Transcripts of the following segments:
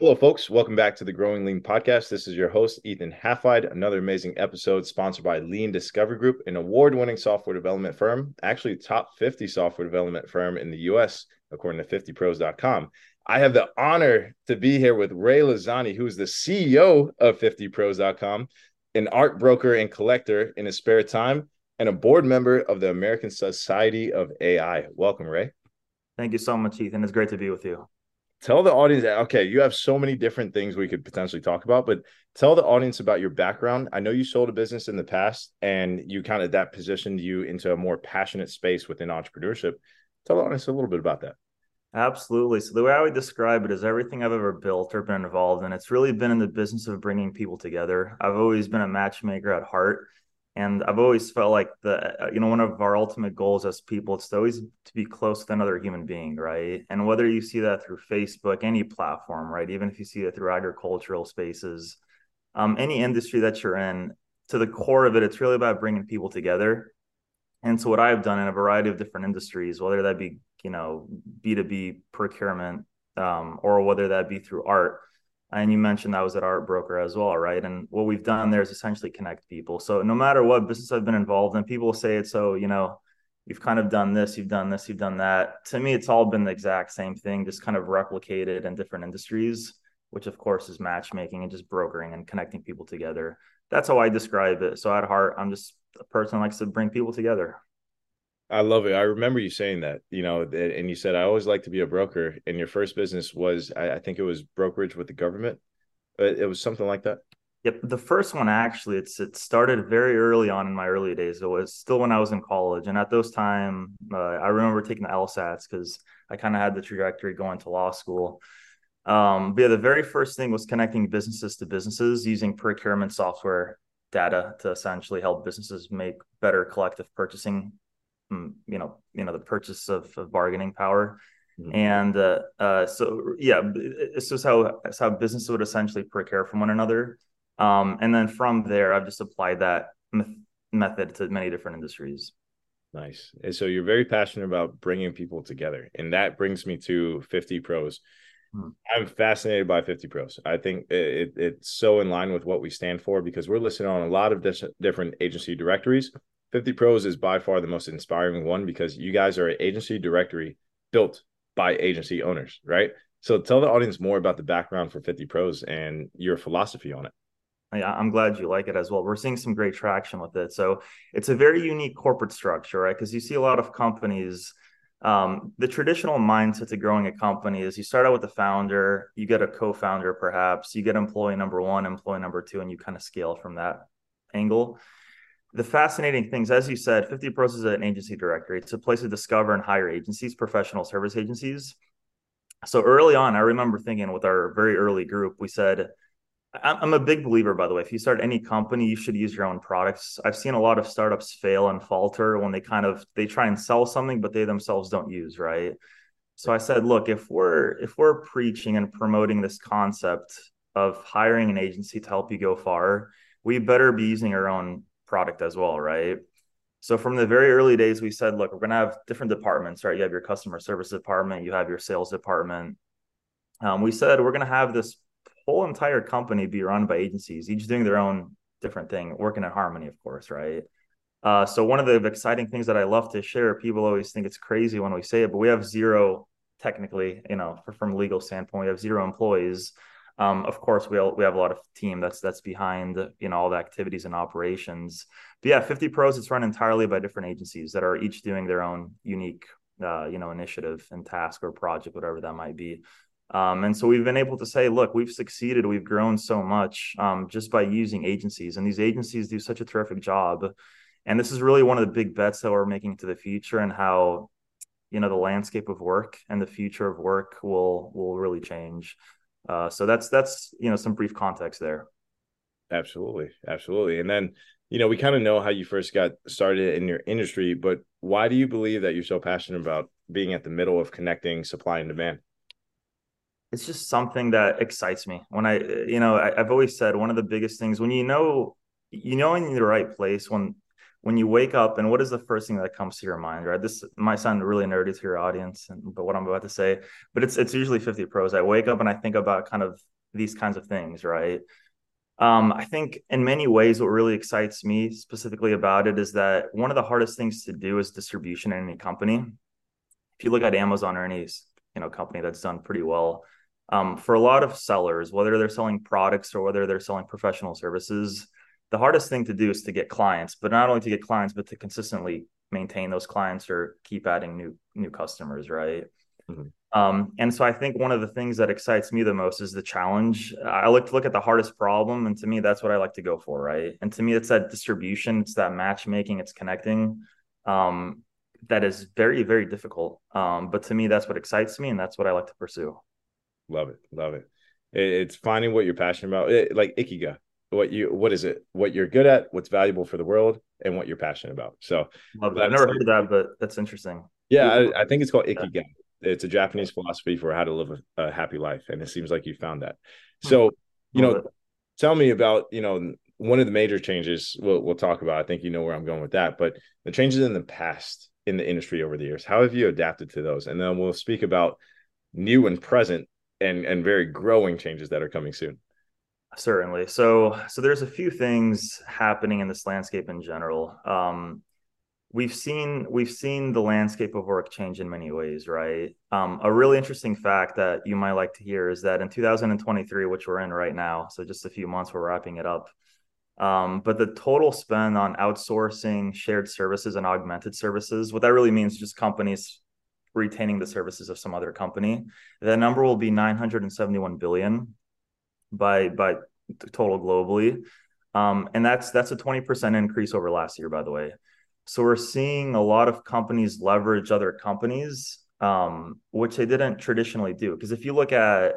Hello, folks. Welcome back to the Growing Lean podcast. This is your host, Ethan Halfwide. Another amazing episode sponsored by Lean Discovery Group, an award winning software development firm, actually, top 50 software development firm in the US, according to 50pros.com. I have the honor to be here with Rei Llazani, who is the CEO of 50pros.com, an art broker and collector in his spare time, and a board member of the American Society of AI. Welcome, Rei. Thank you so much, Ethan. It's great to be with you tell the audience okay you have so many different things we could potentially talk about but tell the audience about your background. I know you sold a business in the past and you kind of that positioned you into a more passionate space within entrepreneurship. Tell the audience a little bit about that. Absolutely. So the way i would describe it is everything i've ever built or been involved in it's really been in the business of bringing people together. I've always been a matchmaker at heart and I've always felt like the uh, you know one of our ultimate goals as people it's always to be close to another human being, right? And whether you see that through Facebook, any platform, right? Even if you see it through agricultural spaces, um, any industry that you're in, to the core of it, it's really about bringing people together. And so what I've done in a variety of different industries, whether that be you know B2B procurement um, or whether that be through art and you mentioned that was at art broker as well right? And what we've done there is essentially connect people. So no matter what business i've been involved in people say it so oh, you know you've kind of done this you've done this you've done that. To me it's all been the exact same thing just kind of replicated in different industries which of course is matchmaking and just brokering and connecting people together. That's how i describe it. So at heart i'm just a person likes to bring people together I love it. I remember you saying that, you know, and you said, I always like to be a broker. And your first business was, I, think it was brokerage with the government. It was something like that. Yep. The first one, actually, it's, it started very early on in my early days. It was still when I was in college. And at those time, uh, I remember taking the LSATs because I kind of had the trajectory going to law school. Um, but yeah, the very first thing was connecting businesses to businesses using procurement software data to essentially help businesses make better collective purchasing you know you know the purchase of, of bargaining power. Mm-hmm. and uh, uh, so yeah it's just how it's how businesses would essentially procure from one another. Um, and then from there i've just applied that method to many different industries. Nice. And so you're very passionate about bringing people together. And that brings me to 50 pros. Hmm. i'm fascinated by 50 pros. I think it, it's so in line with what we stand for because we're listed on a lot of dis- different agency directories 50 Pros is by far the most inspiring one because you guys are an agency directory built by agency owners, right? So tell the audience more about the background for 50 Pros and your philosophy on it. Yeah, I'm glad you like it as well. We're seeing some great traction with it. So it's a very unique corporate structure, right? Because you see a lot of companies. Um, the traditional mindset to growing a company is you start out with the founder, you get a co-founder, perhaps you get employee number one, employee number two, and you kind of scale from that angle the fascinating things, as you said, 50 Pros is an agency directory. It's a place to discover and hire agencies, professional service agencies. So early on, I remember thinking with our very early group, we said, I'm a big believer, by the way. If you start any company, you should use your own products. I've seen a lot of startups fail and falter when they kind of they try and sell something, but they themselves don't use, right? So I said, look, if we're if we're preaching and promoting this concept of hiring an agency to help you go far, we better be using our own product as well, right? So from the very early days, we said, look, we're going to have different departments, right? You have your customer service department, you have your sales department. Um, we said we're going to have this whole entire company be run by agencies, each doing their own different thing, working in harmony, of course, right? Uh, so one of the exciting things that I love to share, people always think it's crazy when we say it, but we have zero technically, you know, from legal standpoint, we have zero employees. Um, of course, we all, we have a lot of team that's that's behind you know all the activities and operations. But yeah, 50 Pros it's run entirely by different agencies that are each doing their own unique uh, you know initiative and task or project, whatever that might be. Um, and so we've been able to say, look, we've succeeded, we've grown so much um, just by using agencies, and these agencies do such a terrific job. And this is really one of the big bets that we're making to the future and how you know the landscape of work and the future of work will will really change. Uh, so that's that's you know some brief context there. Absolutely, absolutely. And then you know we kind of know how you first got started in your industry, but why do you believe that you're so passionate about being at the middle of connecting supply and demand? It's just something that excites me. When I, you know, I, I've always said one of the biggest things when you know, you know, in the right place when when you wake up and what is the first thing that comes to your mind right? This might sound really nerdy to your audience and, but what i'm about to say but it's it's usually 50 pros. I wake up and i think about kind of these kinds of things right? Um, i think in many ways what really excites me specifically about it is that one of the hardest things to do is distribution in any company. If you look at amazon or any you know company that's done pretty well um, for a lot of sellers whether they're selling products or whether they're selling professional services the hardest thing to do is to get clients, but not only to get clients, but to consistently maintain those clients or keep adding new new customers, right? Mm-hmm. Um, and so I think one of the things that excites me the most is the challenge. I like to look at the hardest problem, and to me, that's what I like to go for, right? And to me, it's that distribution, it's that matchmaking, it's connecting. Um, that is very, very difficult. Um, but to me, that's what excites me, and that's what I like to pursue. Love it, love it. It's finding what you're passionate about, it, like ikigai what you what is it what you're good at what's valuable for the world and what you're passionate about. So i've never heard of that but that's interesting. Yeah i, I think it's called ikigai. Yeah. it's a japanese philosophy for how to live a, a, happy life and it seems like you found that. Hmm. so you know tell me about you know one of the major changes we'll, we'll talk about i think you know where i'm going with that but the changes in the past in the industry over the years how have you adapted to those? And then we'll speak about new and present and and very growing changes that are coming soon Certainly. So, so there's a few things happening in this landscape in general. Um, we've seen we've seen the landscape of work change in many ways, right? Um, a really interesting fact that you might like to hear is that in 2023, which we're in right now, so just a few months, we're wrapping it up. Um, but the total spend on outsourcing, shared services, and augmented services, what that really means, just companies retaining the services of some other company. That number will be 971 billion by by total globally. Um, and that's that's a 20% increase over last year, by the way. So we're seeing a lot of companies leverage other companies, um, which they didn't traditionally do. Because if you look at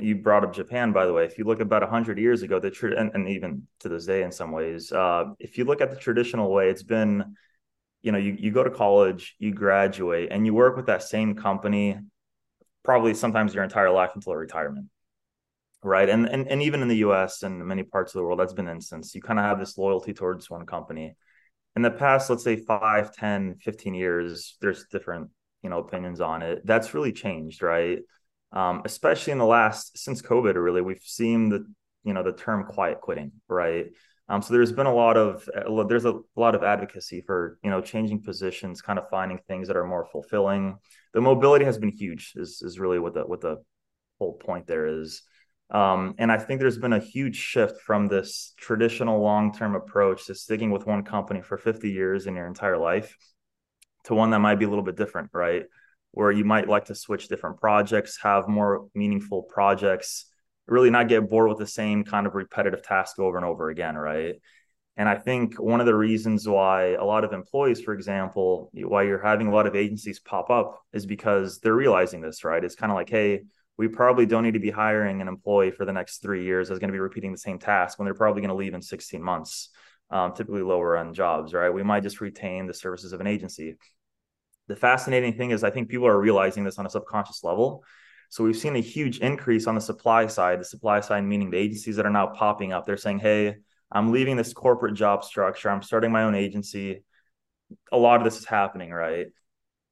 you brought up Japan, by the way. If you look about 100 years ago, the tra- and, and, even to this day, in some ways, uh, if you look at the traditional way, it's been, you know, you, you go to college, you graduate, and you work with that same company, probably sometimes your entire life until retirement right and, and and even in the us and many parts of the world that's been instance. You kind of have this loyalty towards one company. In the past let's say 5 10 15 years there's different you know opinions on it. That's really changed right? Um, especially in the last since covid really we've seen the you know the term quiet quitting right? Um, so there's been a lot of there's a lot of advocacy for you know changing positions kind of finding things that are more fulfilling. The mobility has been huge is is really what the what the whole point there is um, and I think there's been a huge shift from this traditional long term approach to sticking with one company for 50 years in your entire life to one that might be a little bit different, right? Where you might like to switch different projects, have more meaningful projects, really not get bored with the same kind of repetitive task over and over again, right? And I think one of the reasons why a lot of employees, for example, why you're having a lot of agencies pop up is because they're realizing this, right? It's kind of like, hey, we probably don't need to be hiring an employee for the next three years that's going to be repeating the same task when they're probably going to leave in 16 months, um, typically lower end jobs, right? We might just retain the services of an agency. The fascinating thing is, I think people are realizing this on a subconscious level. So we've seen a huge increase on the supply side, the supply side meaning the agencies that are now popping up. They're saying, hey, I'm leaving this corporate job structure, I'm starting my own agency. A lot of this is happening, right?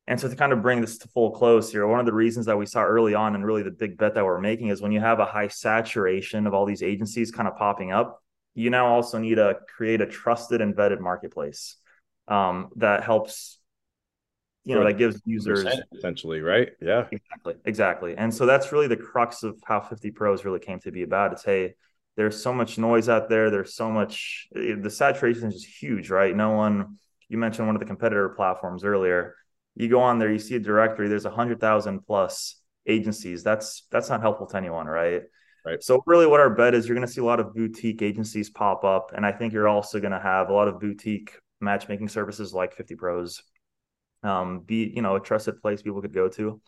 And so to kind of bring this to full close here, one of the reasons that we saw early on and really the big bet that we're making is when you have a high saturation of all these agencies kind of popping up, you now also need to create a trusted and vetted marketplace um, that helps, you know, that gives users essentially, right? Yeah. Exactly. Exactly. And so that's really the crux of how 50 pros really came to be about. It's hey, there's so much noise out there. There's so much the saturation is just huge, right? No one you mentioned one of the competitor platforms earlier you go on there, you see a directory, there's a hundred thousand plus agencies. That's that's not helpful to anyone, right? Right. So really what our bet is you're going to see a lot of boutique agencies pop up. And I think you're also going to have a lot of boutique matchmaking services like 50 pros. Um, be, you know, a trusted place people could go to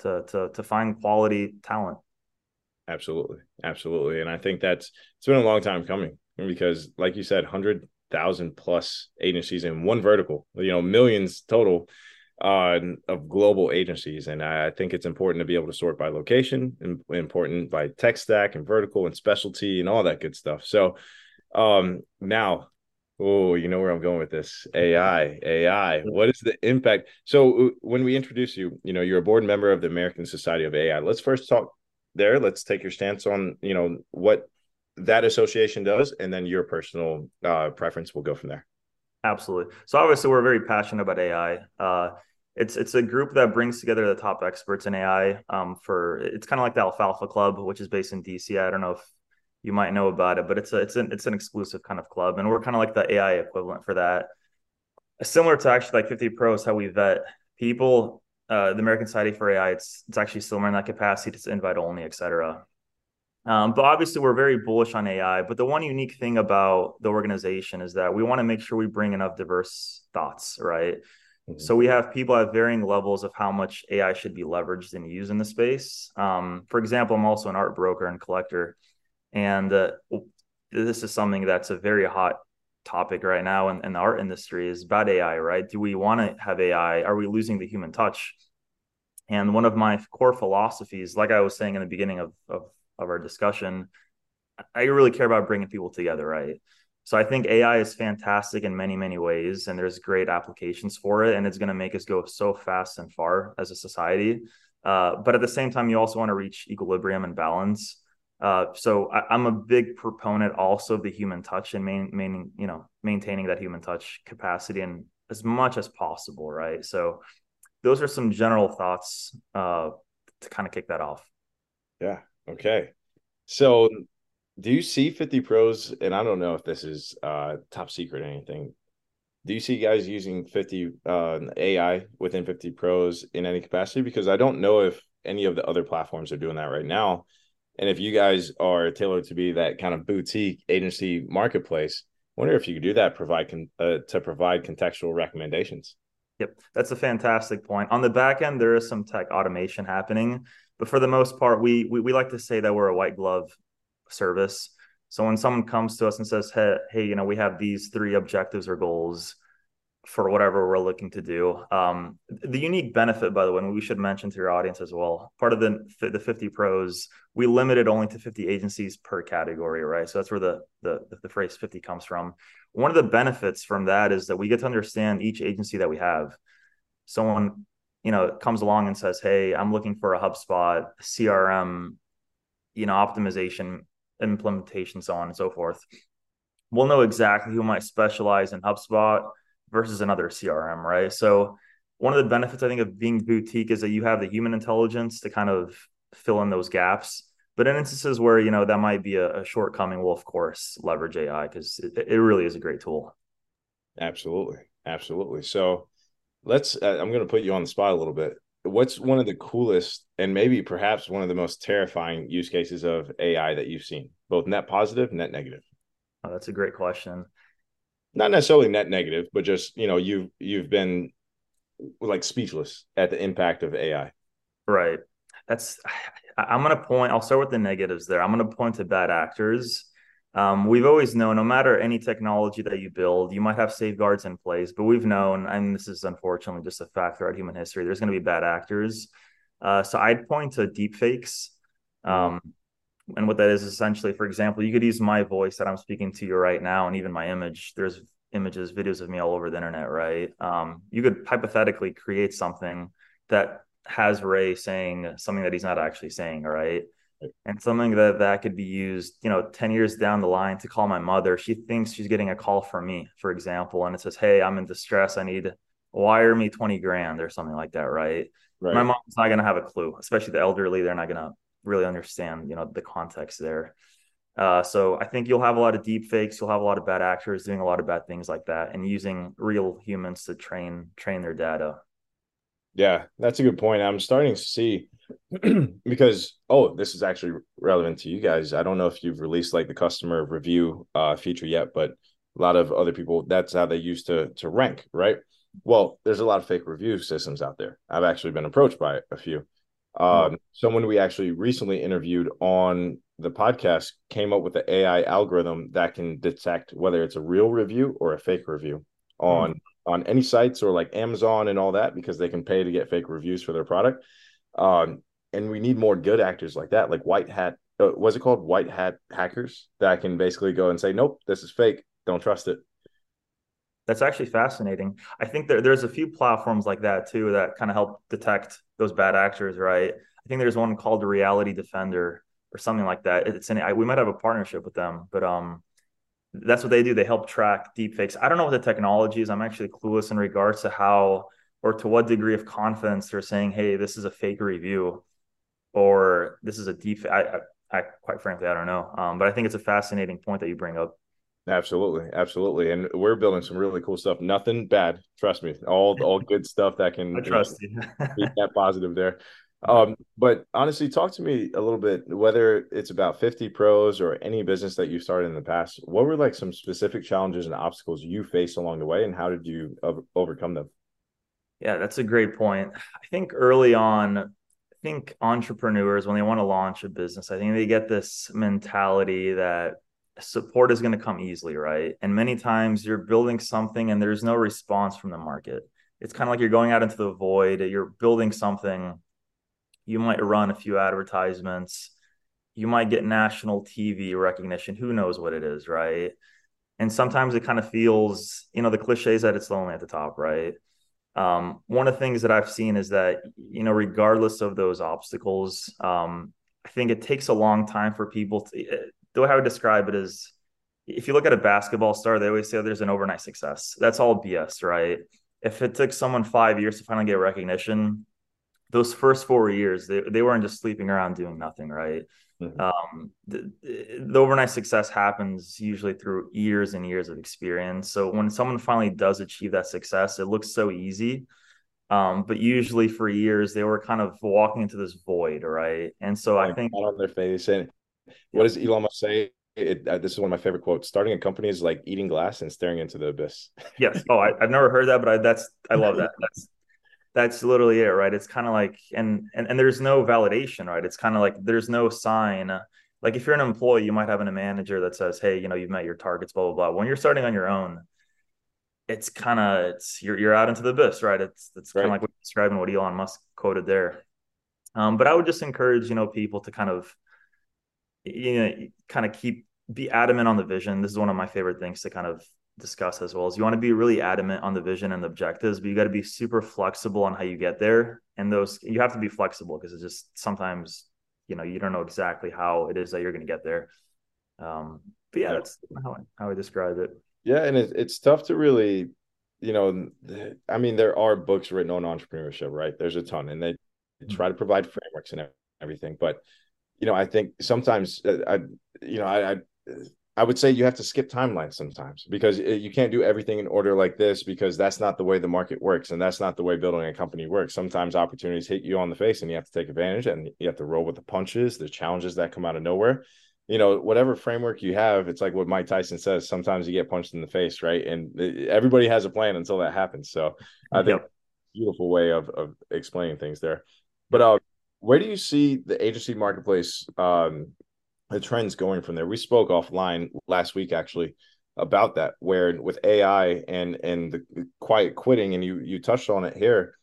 to to to find quality talent. Absolutely. Absolutely. And I think that's it's been a long time coming because like you said, hundred thousand plus agencies in one vertical, you know, millions total of global agencies. And I think it's important to be able to sort by location and important by tech stack and vertical and specialty and all that good stuff. So um, now Oh, you know where I'm going with this. AI, AI. What is the impact? So uh, when we introduce you, you know, you're a board member of the American Society of AI. Let's first talk there. Let's take your stance on, you know, what that association does, and then your personal uh, preference. We'll go from there. Absolutely. So obviously, we're very passionate about AI. Uh, it's it's a group that brings together the top experts in AI. Um, for it's kind of like the Alfalfa Club, which is based in DC. I don't know if you might know about it, but it's a it's an it's an exclusive kind of club, and we're kind of like the AI equivalent for that. Similar to actually like 50 Pros, how we vet people. Uh, the American Society for AI, it's it's actually similar in that capacity. It's invite only, et cetera. Um, but obviously, we're very bullish on AI. But the one unique thing about the organization is that we want to make sure we bring enough diverse thoughts, right? Mm-hmm. So we have people at varying levels of how much AI should be leveraged and used in the space. Um, for example, I'm also an art broker and collector, and uh, this is something that's a very hot topic right now in, in the art industry is about AI, right? Do we want to have AI? Are we losing the human touch? And one of my core philosophies, like I was saying in the beginning of, of, of our discussion, I really care about bringing people together, right? So I think AI is fantastic in many, many ways, and there's great applications for it, and it's going to make us go so fast and far as a society. Uh, but at the same time, you also want to reach equilibrium and balance. Uh, so I, am a big proponent also of the human touch and main, main, you know, maintaining that human touch capacity and as much as possible, right? So those are some general thoughts uh, to kind of kick that off. Yeah. Okay. So do you see 50 pros and i don't know if this is uh top secret or anything. Do you see guys using 50 uh ai within 50 pros in any capacity? Because i don't know if any of the other platforms are doing that right now. And if you guys are tailored to be that kind of boutique agency marketplace I wonder if you could do that provide con- uh, to provide contextual recommendations. Yep, that's a fantastic point. On the back end, there is some tech automation happening, but for the most part, we we, we like to say that we're a white glove service. So when someone comes to us and says, "Hey, hey, you know, we have these three objectives or goals for whatever we're looking to do," um, the unique benefit, by the way, and we should mention to your audience as well, part of the the 50 pros, we limited only to 50 agencies per category, right? So that's where the the the phrase 50 comes from. One of the benefits from that is that we get to understand each agency that we have. Someone you know comes along and says, "Hey, I'm looking for a HubSpot CRM, you know, optimization implementation, so on and so forth. We'll know exactly who might specialize in HubSpot versus another CRM, right? So one of the benefits I think of being boutique is that you have the human intelligence to kind of fill in those gaps. But in instances where you know that might be a, a shortcoming, we'll of course leverage AI because it, it really is a great tool. Absolutely, absolutely. So let's. Uh, I'm going to put you on the spot a little bit what's one of the coolest and maybe perhaps one of the most terrifying use cases of AI that you've seen, both net positive, net negative? Oh, that's a great question. Not necessarily net negative, but just you know you've you've been like speechless at the impact of AI. Right. That's. I'm going to point. I'll start with the negatives there. I'm going to point to bad actors um, we've always known no matter any technology that you build, you might have safeguards in place, but we've known, and this is unfortunately just a fact throughout human history, there's going to be bad actors. Uh, so I'd point to deepfakes. Um, and what that is essentially, for example, you could use my voice that I'm speaking to you right now, and even my image. There's images, videos of me all over the internet, right? Um, you could hypothetically create something that has Rei saying something that he's not actually saying, right? And something that that could be used you know 10 years down the line to call my mother she thinks she's getting a call from me for example and it says hey i'm in distress i need wire me 20 grand or something like that right, right. my mom's not going to have a clue especially the elderly they're not going to really understand you know the context there uh, so I think you'll have a lot of deep fakes. You'll have a lot of bad actors doing a lot of bad things like that, and using real humans to train train their data. Yeah, that's a good point. I'm starting to see because oh, this is actually relevant to you guys. I don't know if you've released like the customer review uh, feature yet, but a lot of other people that's how they used to to rank, right? Well, there's a lot of fake review systems out there. I've actually been approached by a few. Um, someone we actually recently interviewed on the podcast came up with an AI algorithm that can detect whether it's a real review or a fake review on mm on any sites or like Amazon and all that because they can pay to get fake reviews for their product. Um, and we need more good actors like that, like white hat. Uh, was it called white hat hackers that can basically go and say, nope, this is fake. Don't trust it. That's actually fascinating. I think there, there's a few platforms like that too that kind of help detect those bad actors, right? I think there's one called the Reality Defender or something like that. It's an I, we might have a partnership with them, but um, that's what they do. They help track deepfakes. I don't know what the technology is. I'm actually clueless in regards to how or to what degree of confidence they're saying, "Hey, this is a fake review," or "This is a deep." I, I, I quite frankly, I don't know. Um, but I think it's a fascinating point that you bring up. Absolutely, absolutely, and we're building some really cool stuff. Nothing bad, trust me. All all good stuff that can I trust you. be that positive there. Um, but honestly, talk to me a little bit. Whether it's about 50 pros or any business that you started in the past, what were like some specific challenges and obstacles you faced along the way, and how did you overcome them? Yeah, that's a great point. I think early on, I think entrepreneurs when they want to launch a business, I think they get this mentality that support is going to come easily, right? And many times you're building something and there's no response from the market. It's kind of like you're going out into the void, you're building something, you might run a few advertisements, you might get national TV recognition, who knows what it is, right? And sometimes it kind of feels, you know, the cliche is that it's lonely at the top, right? Um, one of the things that I've seen is that, you know, regardless of those obstacles, um, I think it takes a long time for people to the way I would describe it is if you look at a basketball star, they always say oh, there's an overnight success. That's all BS, right? If it took someone five years to finally get recognition, those first four years, they, they weren't just sleeping around doing nothing, right? Mm-hmm. Um, the, the overnight success happens usually through years and years of experience. So when someone finally does achieve that success, it looks so easy. Um, but usually for years they were kind of walking into this void, right? And so like I think on their face and what does Elon Musk say? It, uh, this is one of my favorite quotes. Starting a company is like eating glass and staring into the abyss. yes. Oh, I, have never heard that, but I, that's I love that. That's that's literally it, right? It's kind of like and and and there's no validation, right? It's kind of like there's no sign. Like if you're an employee, you might have a manager that says, "Hey, you know, you've met your targets." Blah blah blah. When you're starting on your own, it's kind of it's you're you're out into the abyss, right? It's it's kind of like what describing what Elon Musk quoted there. Um, but I would just encourage you know people to kind of you know kind of keep be adamant on the vision this is one of my favorite things to kind of discuss as well is you want to be really adamant on the vision and the objectives but you got to be super flexible on how you get there. And those you have to be flexible because it's just sometimes you know you don't know exactly how it is that you're going to get there. Um but yeah, that's how I, how I describe it. Yeah and it, it's tough to really you know i mean there are books written on entrepreneurship right? There's a ton and they mm-hmm. try to provide frameworks and everything but you know, I think sometimes uh, I, you know, I, I, I would say you have to skip timelines sometimes because you can't do everything in order like this because that's not the way the market works and that's not the way building a company works. Sometimes opportunities hit you on the face and you have to take advantage and you have to roll with the punches, the challenges that come out of nowhere. You know, whatever framework you have, it's like what Mike Tyson says. Sometimes you get punched in the face, right? And everybody has a plan until that happens. So I think yep. beautiful way of of explaining things there. But uh, where do you see the agency marketplace um, the trends going from there we spoke offline last week actually about that where with ai and and the quiet quitting and you you touched on it here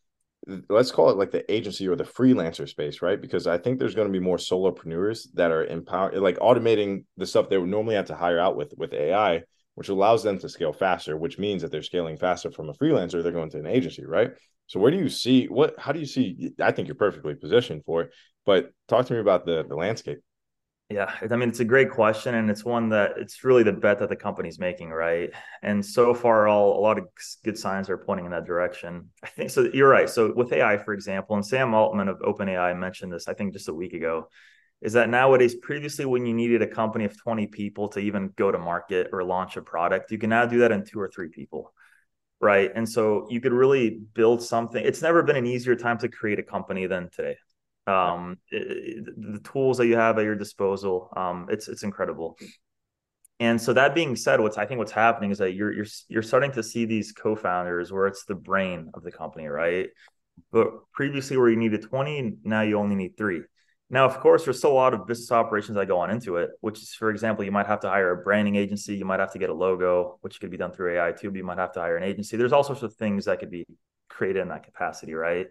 let's call it like the agency or the freelancer space right because i think there's going to be more solopreneurs that are empowered like automating the stuff they would normally have to hire out with with ai which allows them to scale faster which means that they're scaling faster from a freelancer they're going to an agency right so where do you see what? How do you see? I think you're perfectly positioned for it, but talk to me about the the landscape. Yeah, I mean it's a great question, and it's one that it's really the bet that the company's making, right? And so far, all a lot of good signs are pointing in that direction. I think so. You're right. So with AI, for example, and Sam Altman of OpenAI mentioned this, I think just a week ago, is that nowadays, previously when you needed a company of 20 people to even go to market or launch a product, you can now do that in two or three people right? And so you could really build something. It's never been an easier time to create a company than today. Um, it, the tools that you have at your disposal, um, it's it's incredible. And so that being said, what's I think what's happening is that you're you're you're starting to see these co-founders where it's the brain of the company, right? But previously, where you needed 20, now you only need three. Now, of course, there's still a lot of business operations that go on into it, which is, for example, you might have to hire a branding agency, you might have to get a logo, which could be done through AI too, but you might have to hire an agency. There's all sorts of things that could be created in that capacity, right?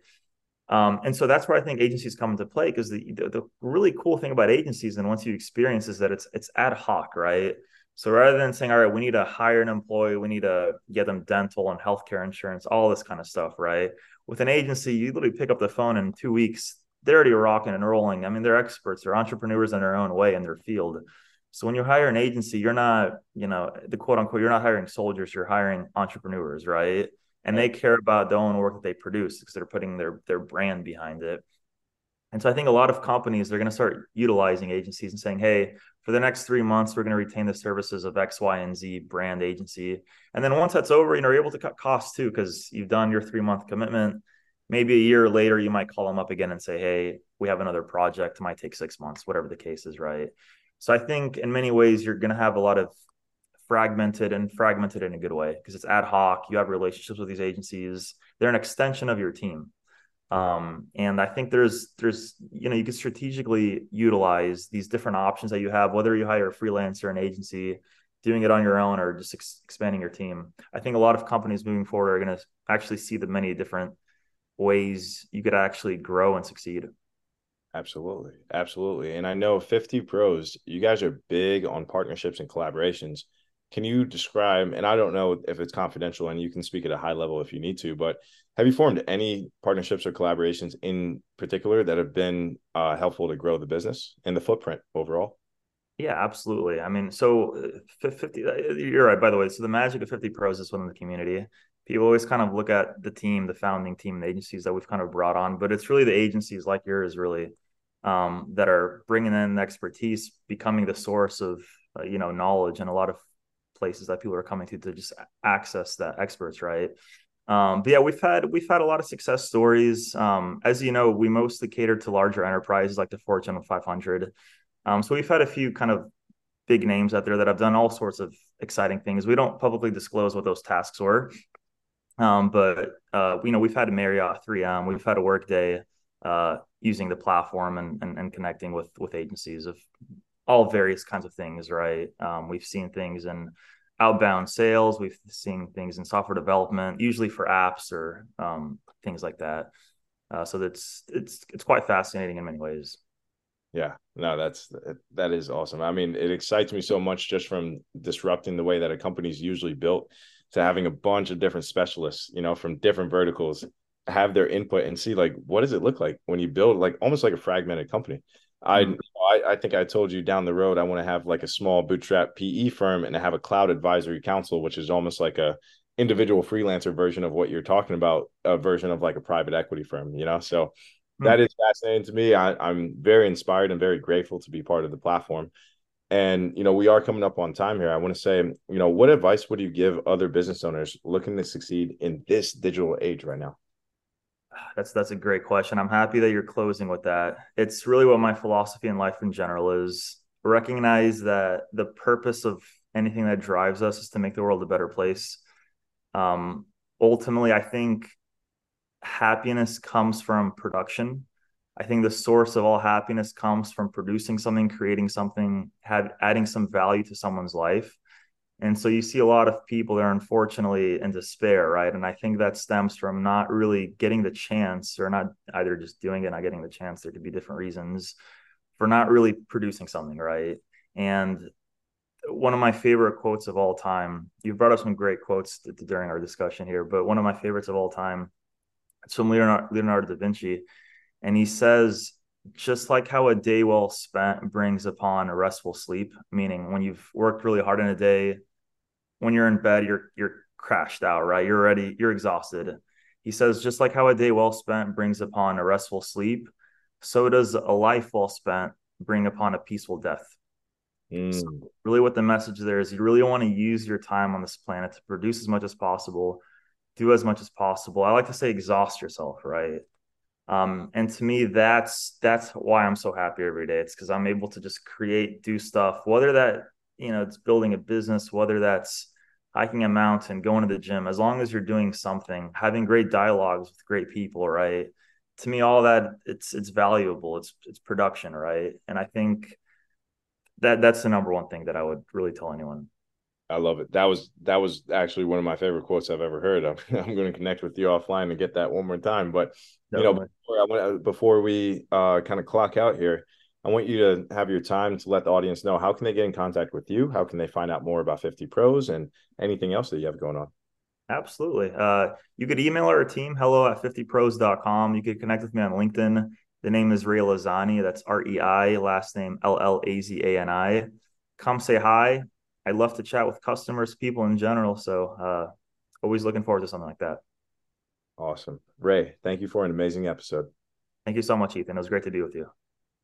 Um, and so that's where I think agencies come into play because the, the, the really cool thing about agencies and once you experience is that it's it's ad hoc, right? So rather than saying, all right, we need to hire an employee, we need to get them dental and healthcare insurance, all this kind of stuff, right? With an agency, you literally pick up the phone in two weeks, they're already rocking and rolling. I mean, they're experts, they're entrepreneurs in their own way in their field. So when you hire an agency, you're not, you know, the quote unquote, you're not hiring soldiers, you're hiring entrepreneurs, right? And they care about the own work that they produce because they're putting their their brand behind it. And so I think a lot of companies they're going to start utilizing agencies and saying, "Hey, for the next three months, we're going to retain the services of X, Y, and Z brand agency." And then once that's over, you know, you're able to cut costs too because you've done your three month commitment. Maybe a year later, you might call them up again and say, "Hey, we have another project. It might take six months, whatever the case is." Right. So I think in many ways you're going to have a lot of fragmented and fragmented in a good way because it's ad hoc. You have relationships with these agencies. They're an extension of your team. Um, and I think there's there's you know you can strategically utilize these different options that you have, whether you hire a freelancer, an agency, doing it on your own, or just ex- expanding your team. I think a lot of companies moving forward are going to actually see the many different ways you could actually grow and succeed. Absolutely, absolutely. And I know 50 Pros, you guys are big on partnerships and collaborations. Can you describe, and I don't know if it's confidential and you can speak at a high level if you need to, but have you formed any partnerships or collaborations in particular that have been uh, helpful to grow the business and the footprint overall? Yeah, absolutely. I mean, so uh, 50, uh, you're right, by the way. So the magic of 50 pros is within the community. People always kind of look at the team, the founding team, and the agencies that we've kind of brought on, but it's really the agencies like yours, really, um, that are bringing in expertise, becoming the source of, uh, you know, knowledge and a lot of places that people are coming to to just access that experts, right? Um, but yeah, we've had we've had a lot of success stories. Um, as you know, we mostly cater to larger enterprises like the Fortune 500. Um, so we've had a few kind of big names out there that have done all sorts of exciting things. We don't publicly disclose what those tasks were, um, but uh, you know we've had a Marriott, 3M, we've had a Workday uh, using the platform and, and, and connecting with with agencies of all various kinds of things, right? Um, we've seen things in outbound sales, we've seen things in software development, usually for apps or um, things like that. Uh, so that's it's it's quite fascinating in many ways. Yeah, no, that's that is awesome. I mean, it excites me so much just from disrupting the way that a company's usually built to having a bunch of different specialists, you know, from different verticals have their input and see like what does it look like when you build like almost like a fragmented company. I, mm-hmm. I, I think I told you down the road I want to have like a small bootstrap PE firm and have a cloud advisory council, which is almost like a individual freelancer version of what you're talking about, a version of like a private equity firm, you know. So mm-hmm. that is fascinating to me. I, I'm very inspired and very grateful to be part of the platform. And you know, we are coming up on time here. I want to say, you know, what advice would you give other business owners looking to succeed in this digital age right now? That's that's a great question. I'm happy that you're closing with that. It's really what my philosophy in life in general is. Recognize that the purpose of anything that drives us is to make the world a better place. Um, ultimately, I think happiness comes from production. I think the source of all happiness comes from producing something, creating something, have adding some value to someone's life. And so you see a lot of people that are unfortunately in despair, right? And I think that stems from not really getting the chance or not either just doing it, not getting the chance. There could be different reasons for not really producing something, right? And one of my favorite quotes of all time, you brought up some great quotes during our discussion here, but one of my favorites of all time, it's from Leonardo, Leonardo da Vinci. And he says, just like how a day well spent brings upon a restful sleep, meaning when you've worked really hard in a day, when you're in bed, you're you're crashed out, right? You're ready, you're exhausted. He says, just like how a day well spent brings upon a restful sleep, so does a life well spent bring upon a peaceful death. Mm. So really, what the message there is, you really want to use your time on this planet to produce as much as possible, do as much as possible. I like to say, exhaust yourself, right? Um, and to me, that's that's why I'm so happy every day. It's because I'm able to just create, do stuff, whether that you know, it's building a business, whether that's hiking a mountain, going to the gym, as long as you're doing something, having great dialogues with great people, right? To me, all that it's it's valuable. It's it's production, right? And I think that that's the number one thing that I would really tell anyone. I love it. That was that was actually one of my favorite quotes I've ever heard. I'm, I'm going to connect with you offline and get that one more time. But Definitely. you know, before, before we uh, kind of clock out here, I want you to have your time to let the audience know how can they get in contact with you? How can they find out more about 50 Pros and anything else that you have going on? Absolutely. Uh, you could email our team, hello at 50pros.com. You could connect with me on LinkedIn. The name is Rei Llazani. That's R E I, last name L L A Z A N I. Come say hi. I love to chat with customers, people in general. So, uh, always looking forward to something like that. Awesome. Rei, thank you for an amazing episode. Thank you so much, Ethan. It was great to be with you.